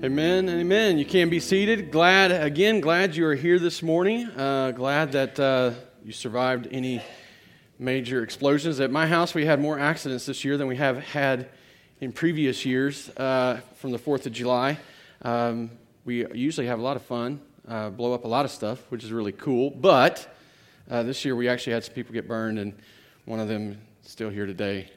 Amen amen. You can be seated. Glad, again, glad you are here this morning. Uh, glad that uh, you survived any major explosions. At my house, we had more accidents this year than we have had in previous years uh, from the 4th of July. Um, we usually have a lot of fun, uh, blow up a lot of stuff, which is really cool. But uh, this year, we actually had some people get burned, and one of them is still here today.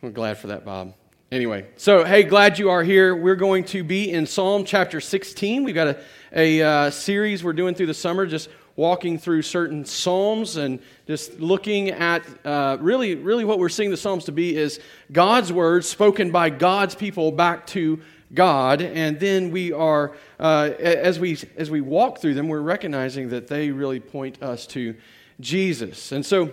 We're glad for that, Bob. Anyway, so hey, glad you are here. We're going to be in Psalm chapter 16. We've got a, a uh, series we're doing through the summer, just walking through certain Psalms and just looking at uh, really, really what we're seeing the Psalms to be is God's words spoken by God's people back to God. And then we are, uh, as, we, as we walk through them, we're recognizing that they really point us to Jesus. And so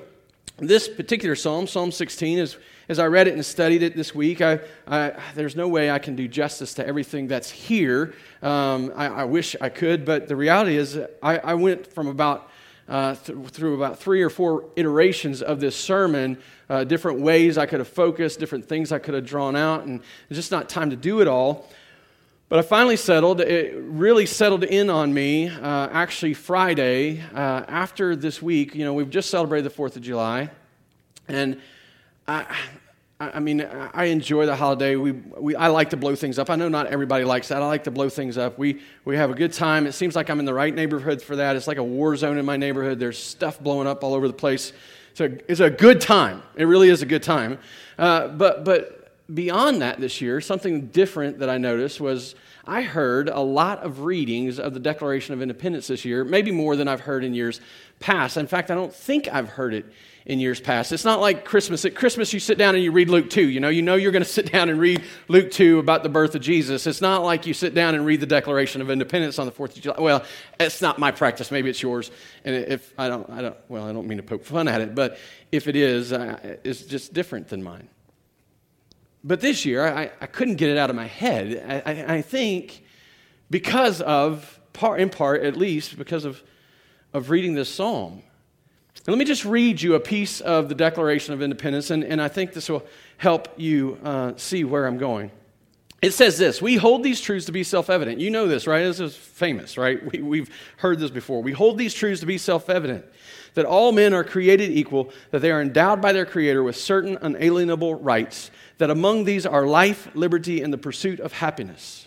this particular Psalm, Psalm 16, is as I read it and studied it this week, I, I, there's no way I can do justice to everything that's here. Um, I, I, wish I could, but the reality is, I, I went from about uh, th- through about three or four iterations of this sermon, uh, different ways I could have focused, different things I could have drawn out, and it's just not time to do it all. But I finally settled, it really settled in on me uh, actually Friday uh, after this week. You know, we've just celebrated the 4th of July. And I, I mean, I enjoy the holiday. We, we, I like to blow things up. I know not everybody likes that. I like to blow things up. We, we have a good time. It seems like I'm in the right neighborhood for that. It's like a war zone in my neighborhood. There's stuff blowing up all over the place. It's a, it's a good time. It really is a good time. Uh, but, but beyond that this year, something different that I noticed was I heard a lot of readings of the Declaration of Independence this year, maybe more than I've heard in years past. In fact, I don't think I've heard it in years past. It's not like Christmas. At Christmas, you sit down and you read Luke 2. You know, you know you're going to sit down and read Luke 2 about the birth of Jesus. It's not like you sit down and read the Declaration of Independence on the 4th of July. Well, it's not my practice. Maybe it's yours. And if I don't, I don't well, I don't mean to poke fun at it, but if it is, it's just different than mine. But this year, I, I couldn't get it out of my head. I, I, I think because of, part, in part at least, because of, of reading this psalm. And let me just read you a piece of the Declaration of Independence, and, and I think this will help you uh, see where I'm going. It says this We hold these truths to be self evident. You know this, right? This is famous, right? We, we've heard this before. We hold these truths to be self evident that all men are created equal, that they are endowed by their Creator with certain unalienable rights, that among these are life, liberty, and the pursuit of happiness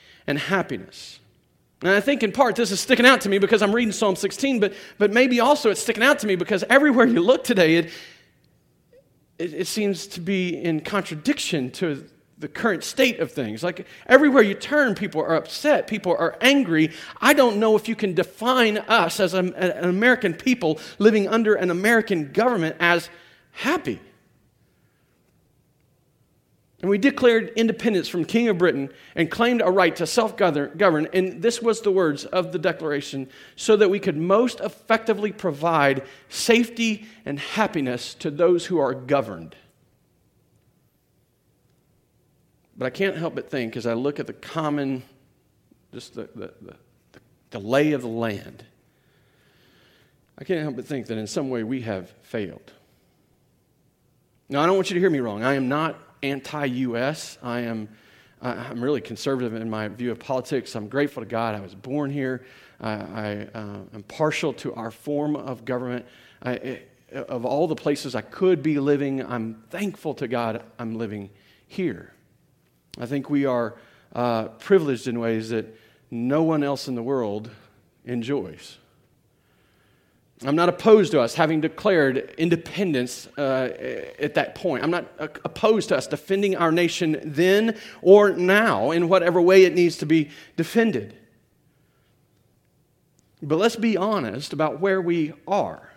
and happiness. And I think in part this is sticking out to me because I'm reading Psalm 16, but, but maybe also it's sticking out to me because everywhere you look today, it, it, it seems to be in contradiction to the current state of things. Like everywhere you turn, people are upset, people are angry. I don't know if you can define us as an American people living under an American government as happy. And we declared independence from King of Britain and claimed a right to self govern. And this was the words of the Declaration so that we could most effectively provide safety and happiness to those who are governed. But I can't help but think as I look at the common, just the, the, the, the lay of the land, I can't help but think that in some way we have failed. Now, I don't want you to hear me wrong. I am not anti US. I am I'm really conservative in my view of politics. I'm grateful to God I was born here. I, I uh, am partial to our form of government. I, eh, of all the places I could be living, I'm thankful to God I'm living here. I think we are uh, privileged in ways that no one else in the world enjoys. I'm not opposed to us having declared independence uh, at that point. I'm not uh, opposed to us defending our nation then or now in whatever way it needs to be defended. But let's be honest about where we are.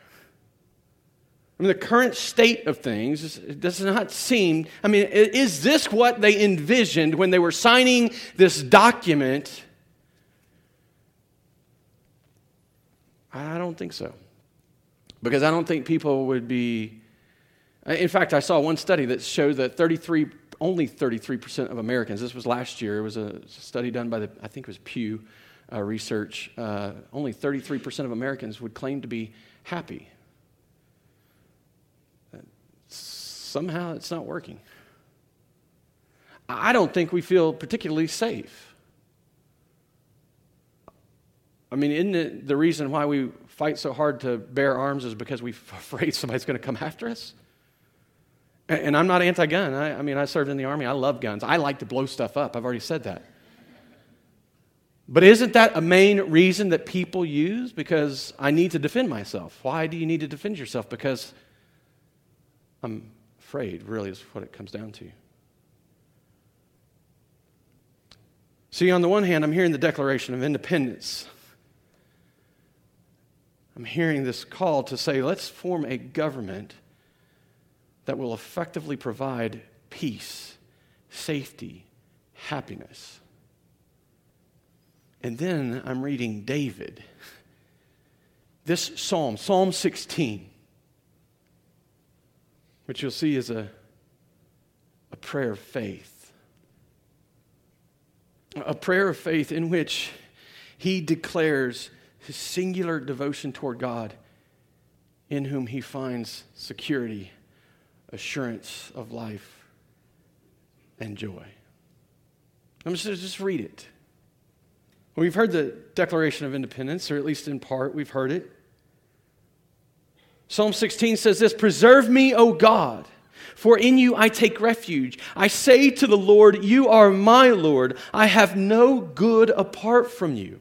I mean, the current state of things does not seem, I mean, is this what they envisioned when they were signing this document? I don't think so. Because I don't think people would be. In fact, I saw one study that showed that 33, only 33% of Americans, this was last year, it was a study done by the, I think it was Pew uh, Research, uh, only 33% of Americans would claim to be happy somehow it's not working. I don't think we feel particularly safe. I mean, isn't it the reason why we fight so hard to bear arms is because we're afraid somebody's going to come after us? And I'm not anti gun. I, I, mean, I served in the Army. I love guns. I like to blow stuff up. I've already said that. But isn't that a main reason that people use? Because I need to defend myself. Why do you need to defend yourself? Because I'm afraid, really, is what it comes down to. See, on the one hand, I'm hearing the Declaration of Independence. I'm hearing this call to say, let's form a government that will effectively provide peace, safety, happiness. And then I'm reading David. This psalm, Psalm 16 which you'll see is a, a prayer of faith. A prayer of faith in which he declares his singular devotion toward God, in whom he finds security, assurance of life, and joy. I'm just, just read it. We've heard the Declaration of Independence, or at least in part, we've heard it. Psalm 16 says this Preserve me, O God, for in you I take refuge. I say to the Lord, You are my Lord. I have no good apart from you.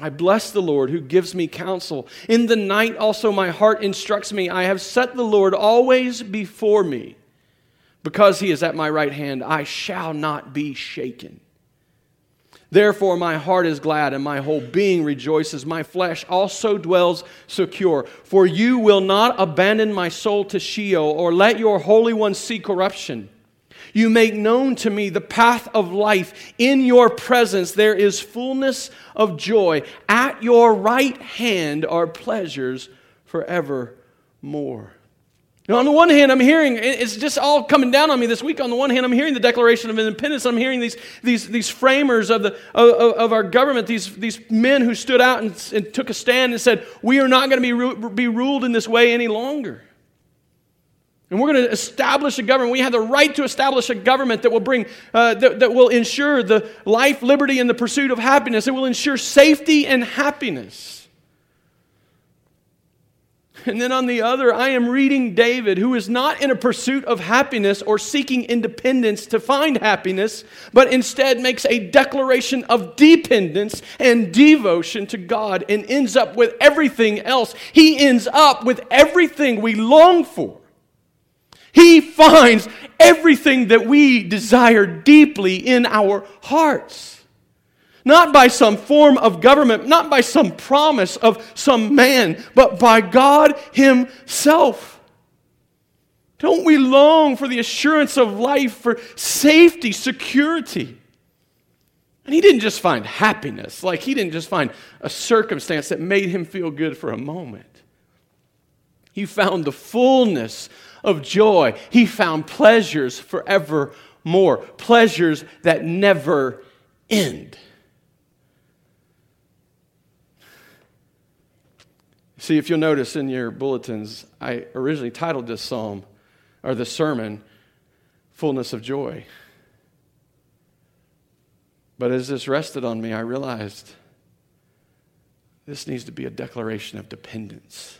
I bless the Lord who gives me counsel. In the night also my heart instructs me. I have set the Lord always before me. Because he is at my right hand, I shall not be shaken. Therefore, my heart is glad and my whole being rejoices. My flesh also dwells secure. For you will not abandon my soul to Sheol or let your Holy One see corruption. You make known to me the path of life. In your presence there is fullness of joy. At your right hand are pleasures forevermore. Now, on the one hand, I'm hearing, it's just all coming down on me this week. On the one hand, I'm hearing the Declaration of Independence. I'm hearing these, these, these framers of, the, of, of our government, these, these men who stood out and, and took a stand and said, We are not going to be, be ruled in this way any longer. And we're going to establish a government. We have the right to establish a government that will bring, uh, that, that will ensure the life, liberty, and the pursuit of happiness. It will ensure safety and happiness. And then on the other, I am reading David, who is not in a pursuit of happiness or seeking independence to find happiness, but instead makes a declaration of dependence and devotion to God and ends up with everything else. He ends up with everything we long for. He finds everything that we desire deeply in our hearts. Not by some form of government, not by some promise of some man, but by God Himself. Don't we long for the assurance of life, for safety, security? And he didn't just find happiness, like he didn't just find a circumstance that made him feel good for a moment. He found the fullness of joy. He found pleasures forevermore, pleasures that never end. See, if you'll notice in your bulletins, I originally titled this psalm, or the sermon, Fullness of Joy. But as this rested on me, I realized this needs to be a declaration of dependence.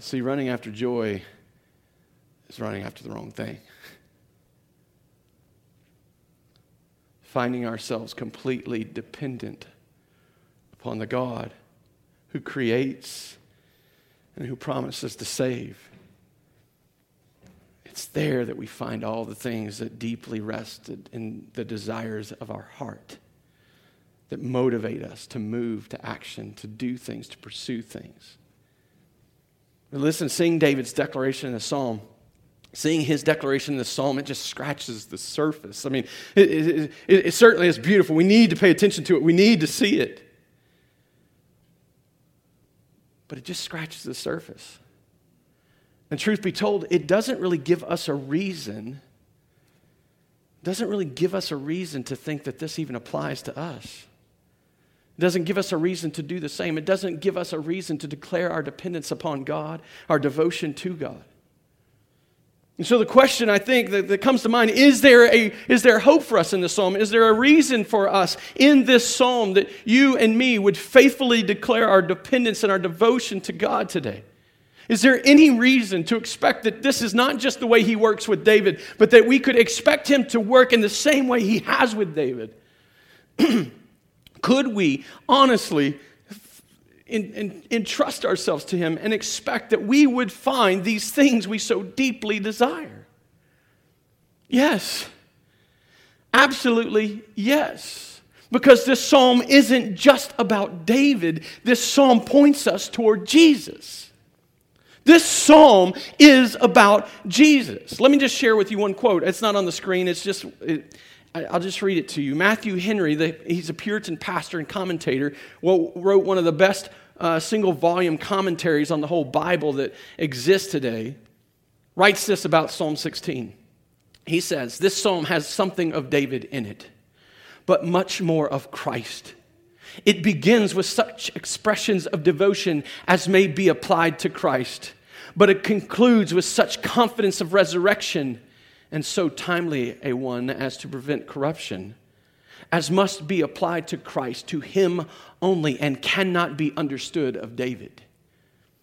See, running after joy is running after the wrong thing. Finding ourselves completely dependent upon the God who creates and who promises to save. It's there that we find all the things that deeply rested in the desires of our heart that motivate us to move to action, to do things, to pursue things. Listen, seeing David's declaration in the psalm, seeing his declaration in the psalm, it just scratches the surface. I mean, it, it, it, it certainly is beautiful. We need to pay attention to it, we need to see it. But it just scratches the surface. And truth be told, it doesn't really give us a reason, doesn't really give us a reason to think that this even applies to us. It doesn't give us a reason to do the same. It doesn't give us a reason to declare our dependence upon God, our devotion to God. And so the question I think that, that, comes to mind is there, a, is there hope for us in this psalm? Is there a reason for us in this psalm that you and me would faithfully declare our dependence and our devotion to God today? Is there any reason to expect that this is not just the way he works with David, but that we could expect him to work in the same way he has with David? could we honestly entrust ourselves to him and expect that we would find these things we so deeply desire? Yes. Absolutely yes. Because this psalm isn't just about David, this psalm points us toward Jesus. This psalm is about Jesus. Let me just share with you one quote. It's not on the screen, it's just, it, I'll just read it to you. Matthew Henry, the, he's a Puritan pastor and commentator, well, wrote one of the best uh, single volume commentaries on the whole Bible that exists today. Writes this about Psalm 16. He says, This psalm has something of David in it, but much more of Christ. It begins with such expressions of devotion as may be applied to Christ but it concludes with such confidence of resurrection and so timely a one as to prevent corruption, as must be applied to Christ, to him only, and cannot be understood of David.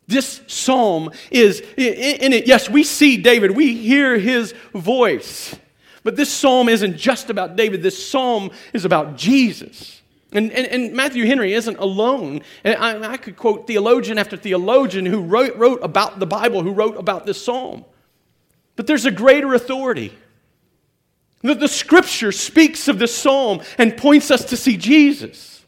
This psalm is in it, yes, we see David, we hear his voice, but this psalm isn't just about David, this psalm is about Jesus. And, and, and, Matthew Henry isn't alone. I, I, could quote theologian after theologian who wrote, wrote about the Bible, who wrote about this psalm. But there's a greater authority. The, the scripture speaks of this psalm and points us to see Jesus.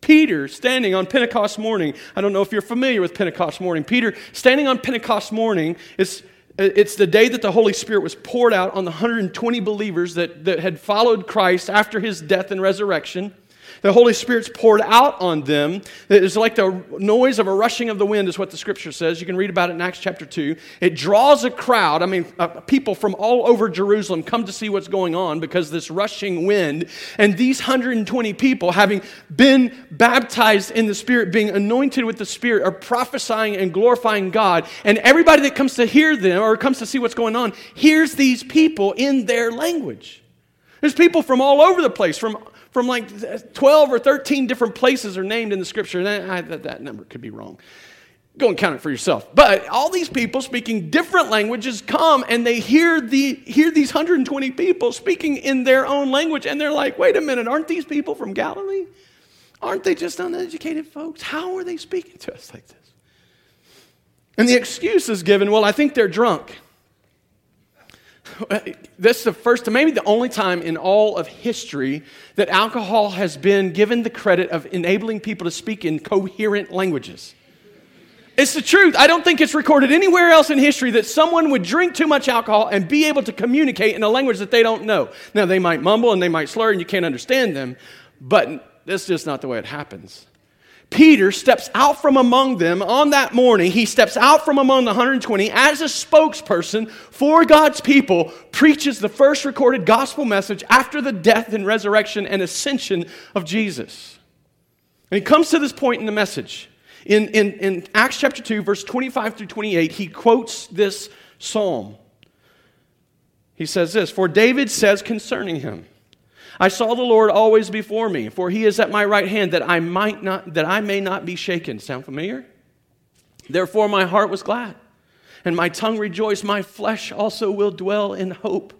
Peter standing on Pentecost morning. I don't know if you're familiar with Pentecost morning. Peter standing on Pentecost morning is it's the day that the Holy Spirit was poured out on the 120 believers that, that had followed Christ after his death and resurrection. The Holy Spirit's poured out on them. It's like the noise of a rushing of the wind, is what the scripture says. You can read about it in Acts chapter 2. It draws a crowd. I mean, uh, people from all over Jerusalem come to see what's going on because this rushing wind. And these 120 people, having been baptized in the Spirit, being anointed with the Spirit, are prophesying and glorifying God. And everybody that comes to hear them or comes to see what's going on hears these people in their language. There's people from all over the place, from from like 12 or 13 different places are named in the scripture. And I, that, that number could be wrong. Go and count it for yourself. But all these people speaking different languages come and they hear, the, hear these 120 people speaking in their own language. And they're like, wait a minute, aren't these people from Galilee? Aren't they just uneducated folks? How are they speaking to us like this? And the excuse is given, well, I think they're drunk. this is the first, maybe the only time in all of history that alcohol has been given the credit of enabling people to speak in coherent languages. It's the truth. I don't think it's recorded anywhere else in history that someone would drink too much alcohol and be able to communicate in a language that they don't know. Now, they might mumble and they might slur and you can't understand them, but that's just not the way it happens. Peter steps out from among them on that morning. He steps out from among the 120 as a spokesperson for God's people, preaches the first recorded gospel message after the death and resurrection and ascension of Jesus. And he comes to this point in the message. In, in, in Acts chapter 2, verse 25 through 28, he quotes this psalm. He says this For David says concerning him, I saw the Lord always before me, for he is at my right hand that I might not that I may not be shaken. Sound familiar? Therefore my heart was glad, and my tongue rejoiced, my flesh also will dwell in hope.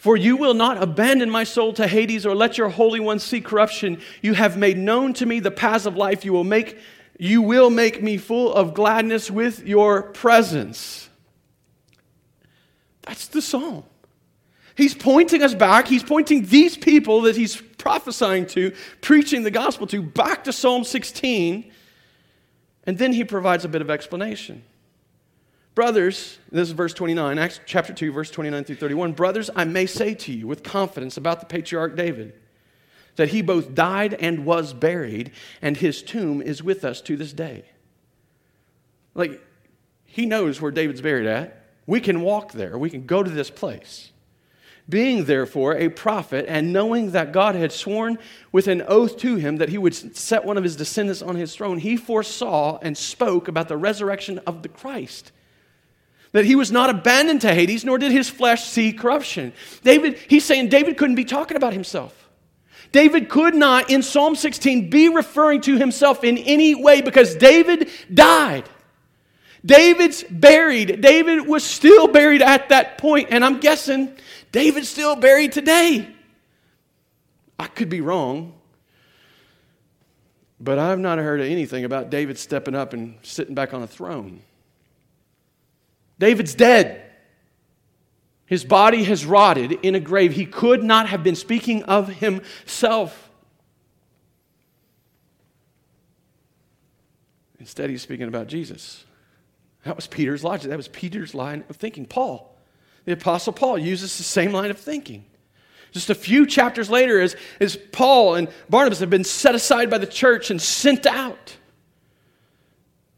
For you will not abandon my soul to Hades or let your Holy One see corruption. You have made known to me the paths of life. You will make, you will make me full of gladness with your presence. That's the psalm. He's pointing us back. He's pointing these people that he's prophesying to, preaching the gospel to, back to Psalm 16. And then he provides a bit of explanation. Brothers, this is verse 29, Acts chapter 2, verse 29 through 31. Brothers, I may say to you with confidence about the patriarch David that he both died and was buried, and his tomb is with us to this day. Like, he knows where David's buried at. We can walk there, we can go to this place. Being therefore a prophet, and knowing that God had sworn with an oath to him that he would set one of his descendants on his throne, he foresaw and spoke about the resurrection of the Christ that he was not abandoned to Hades, nor did his flesh see corruption. David, he's saying David couldn't be talking about himself. David could not, in Psalm 16, be referring to himself in any way because David died. David's buried. David was still buried at that point, and I'm guessing David's still buried today. I could be wrong, but I've not heard anything about David stepping up and sitting back on a throne. David's dead. His body has rotted in a grave. He could not have been speaking of himself. Instead, he's speaking about Jesus. That was Peter's logic. That was Peter's line of thinking. Paul, the Apostle Paul, uses the same line of thinking. Just a few chapters later, as, as Paul and Barnabas have been set aside by the church and sent out,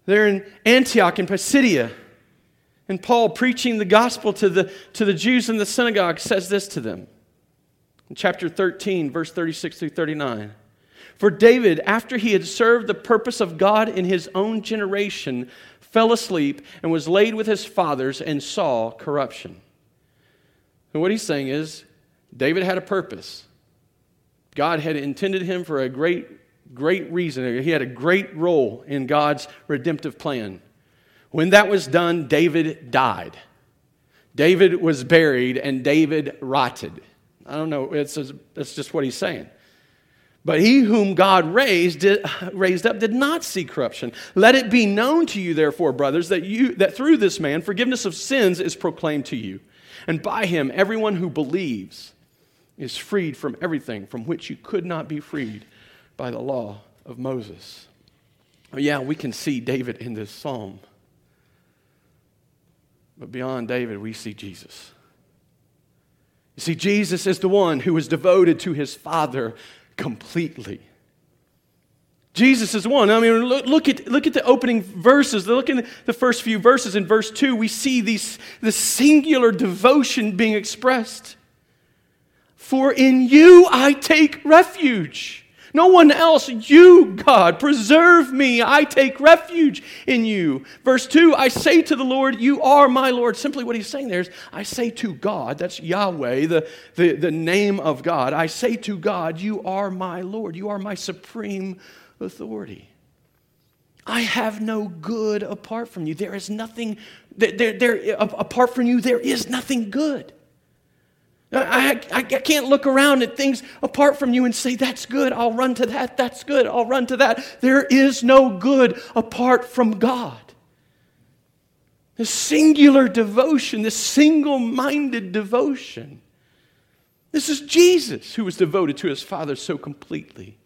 they're in Antioch in Pisidia. And Paul, preaching the gospel to the, to the Jews in the synagogue, says this to them in chapter 13, verse 36 through 39. For David, after he had served the purpose of God in his own generation, fell asleep and was laid with his fathers and saw corruption. And what he's saying is, David had a purpose. God had intended him for a great, great reason. He had a great role in God's redemptive plan. When that was done, David died. David was buried and David rotted. I don't know, it's, that's just what he's saying. But he whom God raised, did, raised up did not see corruption. Let it be known to you, therefore, brothers, that, you, that through this man forgiveness of sins is proclaimed to you. And by him, everyone who believes is freed from everything from which you could not be freed by the law of Moses. Oh, yeah, we can see David in this psalm. But beyond David, we see Jesus. You see, Jesus is the one who is devoted to his Father completely. Jesus is one. I mean, look, look, at, look at the opening verses. Look in the first few verses. In verse 2, we see these, the singular devotion being expressed. For in you I take refuge. No one else. You, God, preserve me. I take refuge in you. Verse 2 I say to the Lord, You are my Lord. Simply what he's saying there is, I say to God, that's Yahweh, the, the, the name of God. I say to God, You are my Lord. You are my supreme authority. I have no good apart from you. There is nothing, there, there, apart from you, there is nothing good. I, I, I, can't look around at things apart from you and say, that's good, I'll run to that, that's good, I'll run to that. There is no good apart from God. This singular devotion, this single minded devotion. This is Jesus who was devoted to his Father so completely.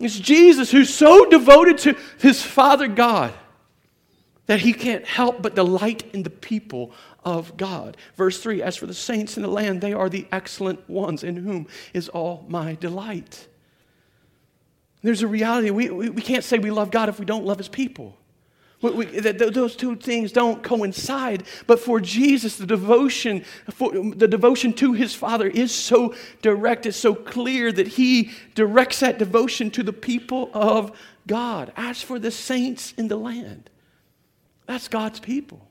It's Jesus who's so devoted to his Father God that he can't help but delight in the people of God. Verse 3 As for the saints in the land, they are the excellent ones in whom is all my delight. There's a reality. We, we, we can't say we love God if we don't love his people. We, we, those two things don't coincide. But for Jesus, the devotion, for, the devotion to his Father is so direct, it's so clear that he directs that devotion to the people of God. As for the saints in the land, that's God's people.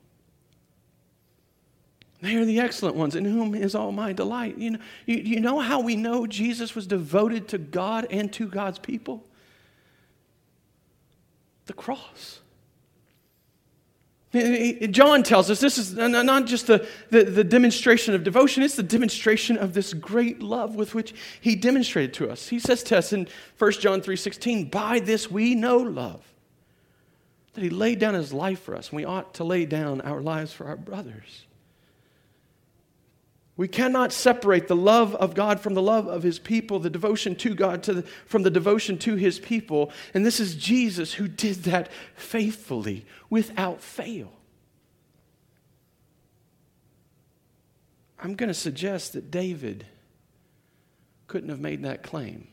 They are the excellent ones in whom is all my delight. You know, you, you know how we know Jesus was devoted to God and to God's people? The cross. John tells us this is not just the, the, the, demonstration of devotion, it's the demonstration of this great love with which he demonstrated to us. He says to us in 1 John 3.16, by this we know love, that he laid down his life for us, and we ought to lay down our lives for our brothers. We cannot separate the love of God from the love of his people, the devotion to God to the, from the devotion to his people. And this is Jesus who did that faithfully, without fail. I'm going to suggest that David couldn't have made that claim.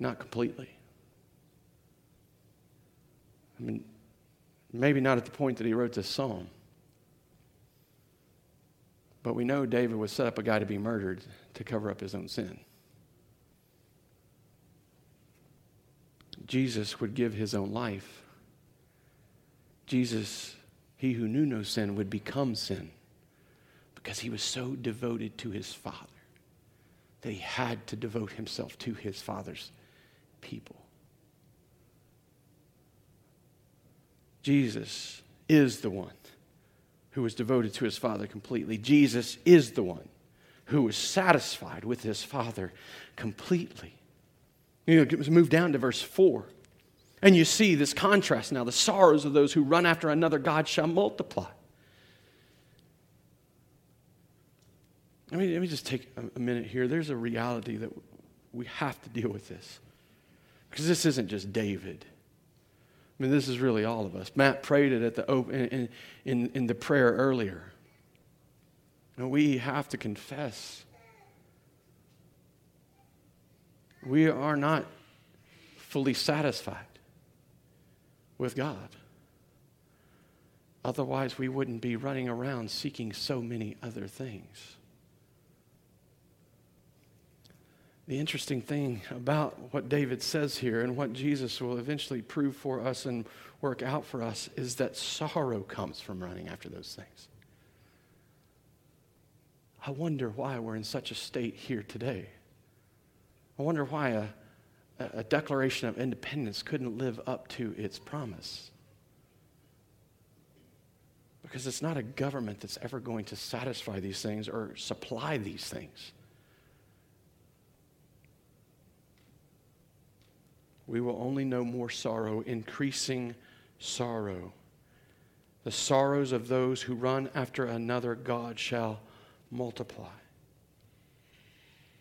Not completely. I mean, maybe not at the point that he wrote this psalm. But we know David would set up a guy to be murdered to cover up his own sin. Jesus would give his own life. Jesus, he who knew no sin, would become sin because he was so devoted to his Father that he had to devote himself to his Father's people. Jesus is the one who was devoted to his Father completely. Jesus is the one who was satisfied with his Father completely. You know, move down to verse 4. And you see this contrast now. The sorrows of those who run after another God shall multiply. Let me, just take a minute here. There's a reality that we have to deal with this. Because this isn't just David. I mean, this is really all of us. Matt prayed it at the in, in, in the prayer earlier. And we have to confess. We are not fully satisfied with God. Otherwise, we wouldn't be running around seeking so many other things. The interesting thing about what David says here and what Jesus will eventually prove for us and work out for us is that sorrow comes from running after those things. I wonder why we're in such a state here today. I wonder why a, a declaration of independence couldn't live up to its promise. Because it's not a government that's ever going to satisfy these things or supply these things. We will only know more sorrow, increasing sorrow. The sorrows of those who run after another God shall multiply.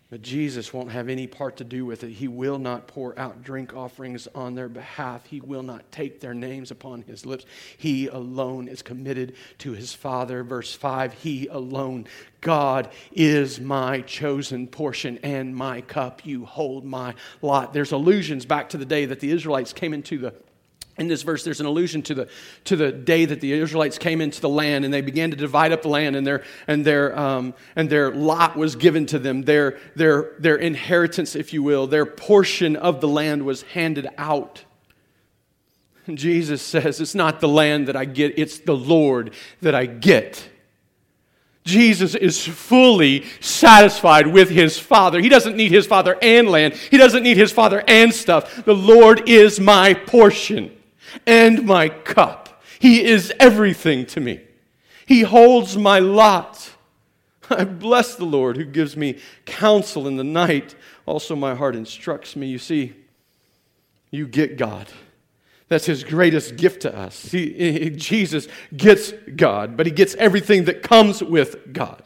But Jesus won't have any part to do with it. He will not pour out drink offerings on their behalf. He will not take their names upon his lips. He alone is committed to his Father. Verse 5 He alone, God is my chosen portion and my cup. You hold my lot. There's allusions back to the day that the Israelites came into the in this verse, there's an allusion to the, to the day that the Israelites came into the land and they began to divide up the land, and their, and their, um, and their lot was given to them. Their, their, their inheritance, if you will, their portion of the land was handed out. And Jesus says, It's not the land that I get, it's the Lord that I get. Jesus is fully satisfied with his Father. He doesn't need his Father and land, he doesn't need his Father and stuff. The Lord is my portion and my cup. He is everything to me. He holds my lot. I bless the Lord who gives me counsel in the night. Also, my heart instructs me. You see, you get God. That's his greatest gift to us. He, Jesus gets God, but he gets everything that comes with God.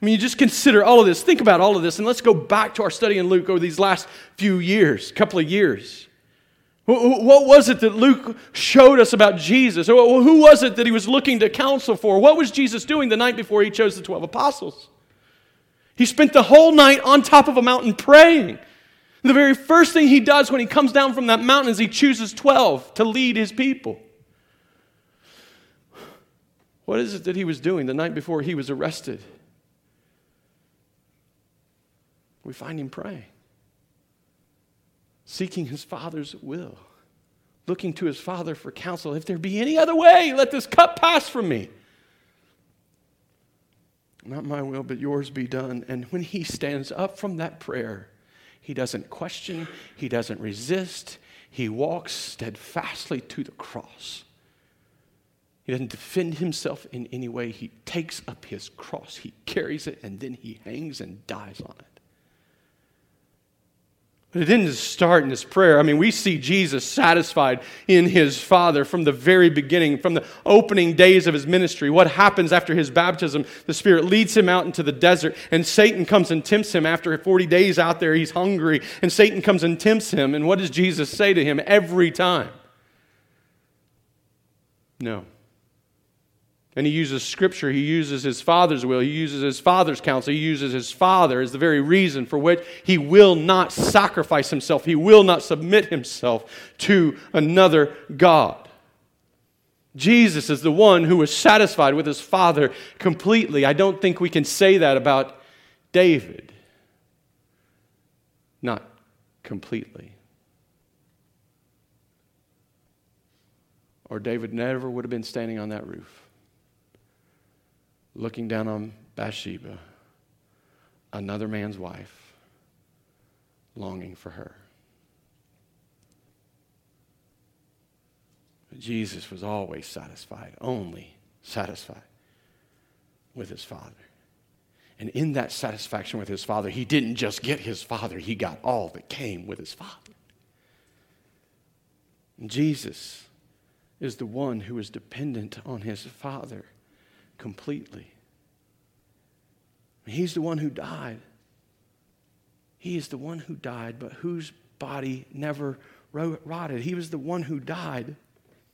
I mean, you just consider all of this. Think about all of this, and let's go back to our study in Luke over these last few years, couple of years. What was it that Luke showed us about Jesus? Who was it that he was looking to counsel for? What was Jesus doing the night before he chose the 12 apostles? He spent the whole night on top of a mountain praying. The very first thing he does when he comes down from that mountain is he chooses 12 to lead his people. What is it that he was doing the night before he was arrested? We find him praying seeking his Father's will, looking to his Father for counsel. If there be any other way, let this cup pass from me. Not my will, but yours be done. And when he stands up from that prayer, he doesn't question, he doesn't resist, He walks steadfastly to the cross. He doesn't defend himself in any way. He takes up his cross, he carries it, and then he hangs and dies on it. But it didn't start in his prayer. I mean, we see Jesus satisfied in his Father from the very beginning, from the opening days of his ministry. What happens after his baptism? The Spirit leads him out into the desert, and Satan comes and tempts him. After 40 days out there, he's hungry, and Satan comes and tempts him. And what does Jesus say to him every time? No. And he uses scripture, he uses his father's will, he uses his father's counsel, he uses his father as the very reason for which he will not sacrifice himself, he will not submit himself to another God. Jesus is the one who was satisfied with his father completely. I don't think we can say that about David. Not completely. Or David never would have been standing on that roof looking down on Bathsheba, another man's wife, longing for her. Jesus was always satisfied, only satisfied with his Father. And in that satisfaction with his Father, he didn't just get his Father, he got all that came with his Father. And Jesus is the one who is dependent on his Father completely. He's the one who died. He is the one who died, but whose body never rotted. He was the one who died.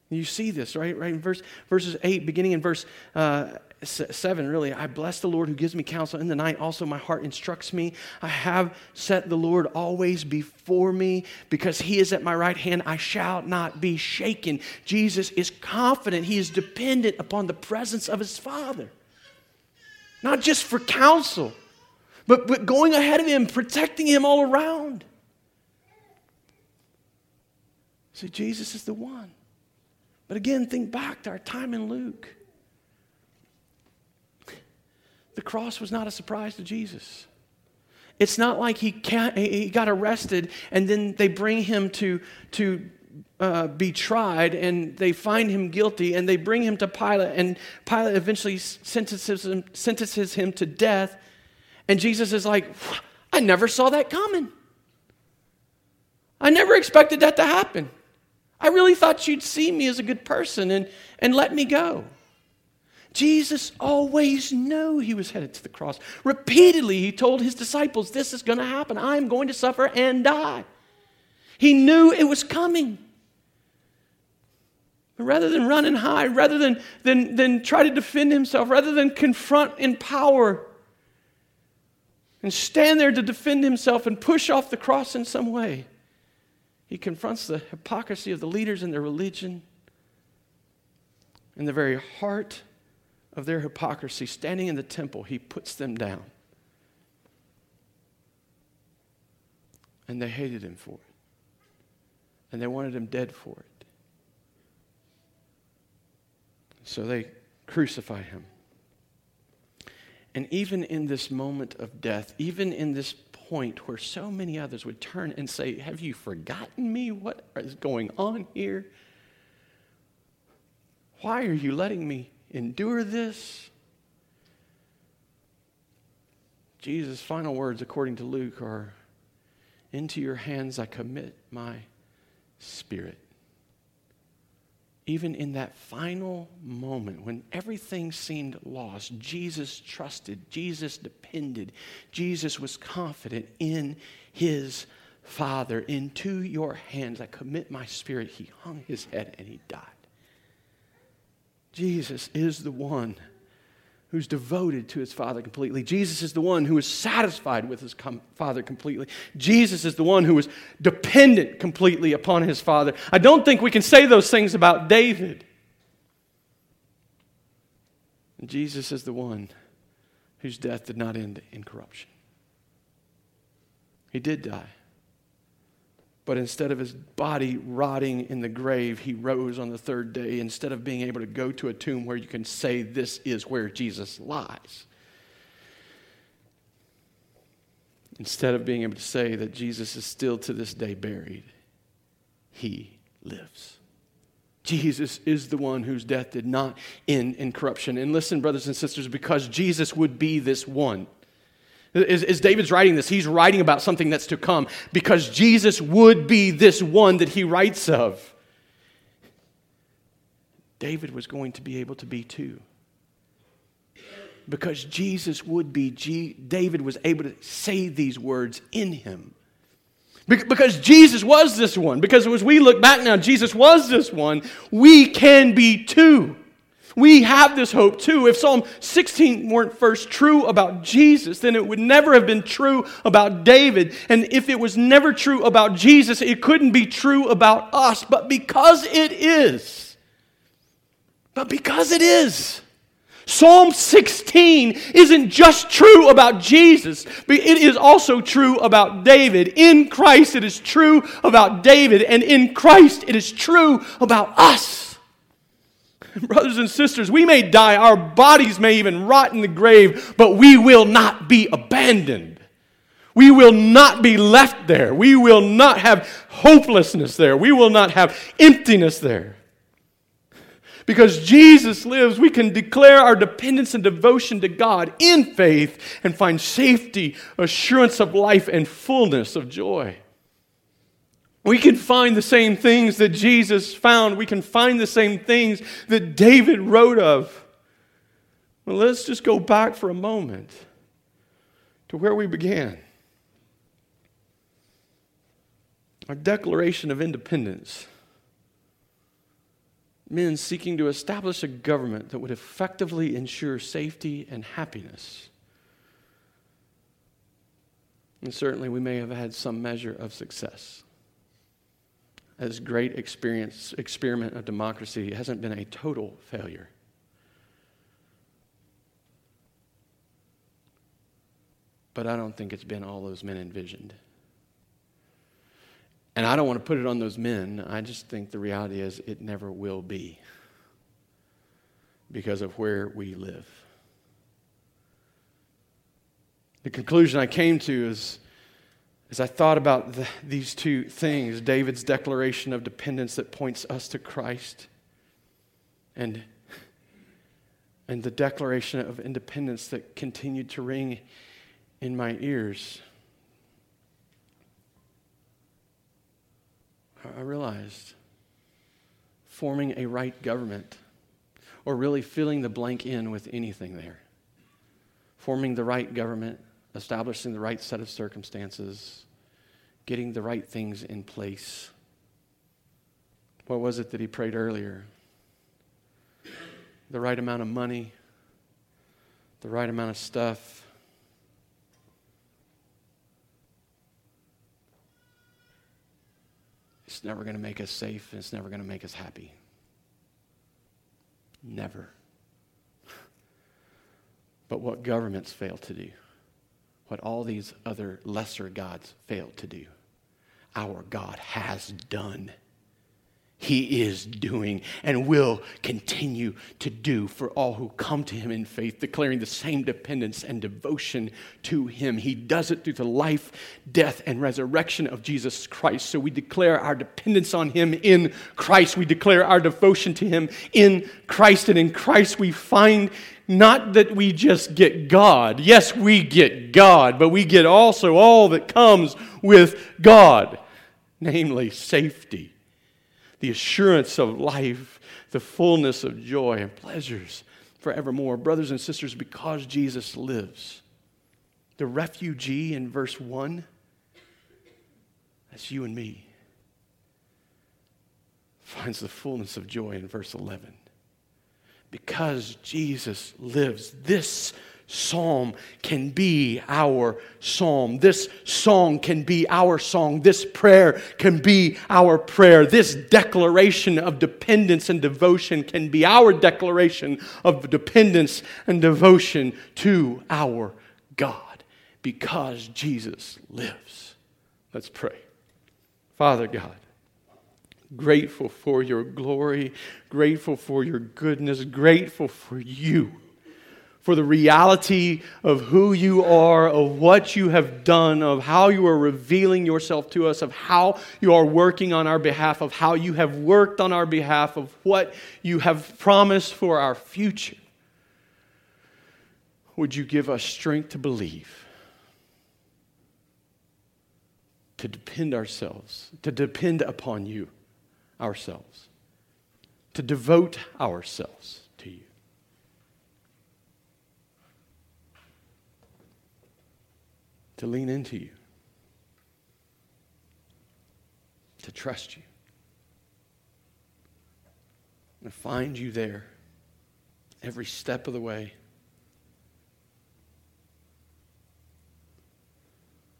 You see this, right? Right in verse, verses 8, beginning in verse uh, 7, really. I bless the Lord who gives me counsel in the night. Also, my heart instructs me. I have set the Lord always before me because he is at my right hand. I shall not be shaken. Jesus is confident. He is dependent upon the presence of his Father. Not just for counsel, but, but going ahead of him, protecting him all around. See, Jesus is the one. But again, think back to our time in Luke. The cross was not a surprise to Jesus. It's not like he, he got arrested and then they bring him to, to uh, be tried and they find him guilty and they bring him to Pilate and Pilate eventually sentences him, sentences him to death. And Jesus is like, I never saw that coming. I never expected that to happen. I really thought you'd see me as a good person and, and let me go. Jesus always knew he was headed to the cross. Repeatedly, he told his disciples, This is going to happen. I'm going to suffer and die. He knew it was coming. But rather than run and hide, rather than, than, than try to defend himself, rather than confront in power and stand there to defend himself and push off the cross in some way, he confronts the hypocrisy of the leaders and their religion. In the very heart of their hypocrisy, standing in the temple, he puts them down. And they hated him for it. And they wanted him dead for it. So they crucify him. And even in this moment of death, even in this point where so many others would turn and say, Have you forgotten me? What is going on here? Why are you letting me endure this? Jesus' final words, according to Luke, are Into your hands I commit my spirit even in that final moment when everything seemed lost, Jesus trusted, Jesus depended, Jesus was confident in his Father. Into your hands I commit my spirit. He hung his head and he died. Jesus is the one who's devoted to his Father completely. Jesus is the one who is satisfied with his com- Father completely. Jesus is the one who is dependent completely upon his Father. I don't think we can say those things about David. And Jesus is the one whose death did not end in corruption. He did die. But instead of his body rotting in the grave, he rose on the third day. Instead of being able to go to a tomb where you can say, This is where Jesus lies. Instead of being able to say that Jesus is still to this day buried, he lives. Jesus is the one whose death did not end in corruption. And listen, brothers and sisters, because Jesus would be this one. As, as, David's writing this, he's writing about something that's to come because Jesus would be this one that he writes of. David was going to be able to be too. Because Jesus would be, David was able to say these words in him. Because Jesus was this one. Because as we look back now, Jesus was this one. We can be too. We have this hope too. If Psalm 16 weren't first true about Jesus, then it would never have been true about David. And if it was never true about Jesus, it couldn't be true about us. But because it is, but because it is, Psalm 16 isn't just true about Jesus, but it is also true about David. In Christ, it is true about David, and in Christ, it is true about us. Brothers and sisters, we may die, our bodies may even rot in the grave, but we will not be abandoned. We will not be left there. We will not have hopelessness there. We will not have emptiness there. Because Jesus lives, we can declare our dependence and devotion to God in faith and find safety, assurance of life, and fullness of joy. We can find the same things that Jesus found. We can find the same things that David wrote of. Well, let's just go back for a moment to where we began. Our Declaration of Independence men seeking to establish a government that would effectively ensure safety and happiness. And certainly we may have had some measure of success. As great experience, experiment of democracy hasn't been a total failure. But I don't think it's been all those men envisioned. And I don't want to put it on those men. I just think the reality is it never will be because of where we live. The conclusion I came to is as I thought about the, these two things David's declaration of dependence that points us to Christ, and, and the declaration of independence that continued to ring in my ears. I realized forming a right government, or really filling the blank in with anything there. Forming the right government, establishing the right set of circumstances, getting the right things in place. What was it that he prayed earlier? The right amount of money, the right amount of stuff, It's never going to make us safe, and it's never going to make us happy. Never. But what governments fail to do, what all these other lesser gods fail to do, our God has done. He is doing and will continue to do for all who come to Him in faith, declaring the same dependence and devotion to Him. He does it through the life, death, and resurrection of Jesus Christ. So we declare our dependence on Him in Christ. We declare our devotion to Him in Christ. And in Christ we find not that we just get God. Yes, we get God, but we get also all that comes with God, namely safety the assurance of life, the fullness of joy and pleasures forevermore. Brothers and sisters, because Jesus lives, the refugee in verse 1, that's you and me, finds the fullness of joy in verse 11. Because Jesus lives, this psalm can be our psalm. This song can be our song. This prayer can be our prayer. This declaration of dependence and devotion can be our declaration of dependence and devotion to our God because Jesus lives. Let's pray. Father God, grateful for your glory, grateful for your goodness, grateful for you for the reality of who you are, of what you have done, of how you are revealing yourself to us, of how you are working on our behalf, of how you have worked on our behalf, of what you have promised for our future. Would you give us strength to believe, to depend ourselves, to depend upon you ourselves, to devote ourselves to you. To lean into you, to trust you, to find you there every step of the way.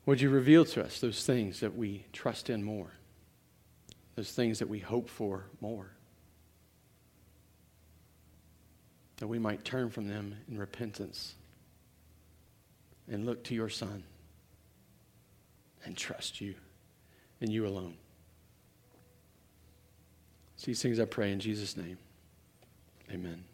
Would you reveal to us those things that we trust in more? Those things that we hope for more? That we might turn from them in repentance and look to your Son and trust you and you alone. these things I pray in Jesus' name. Amen.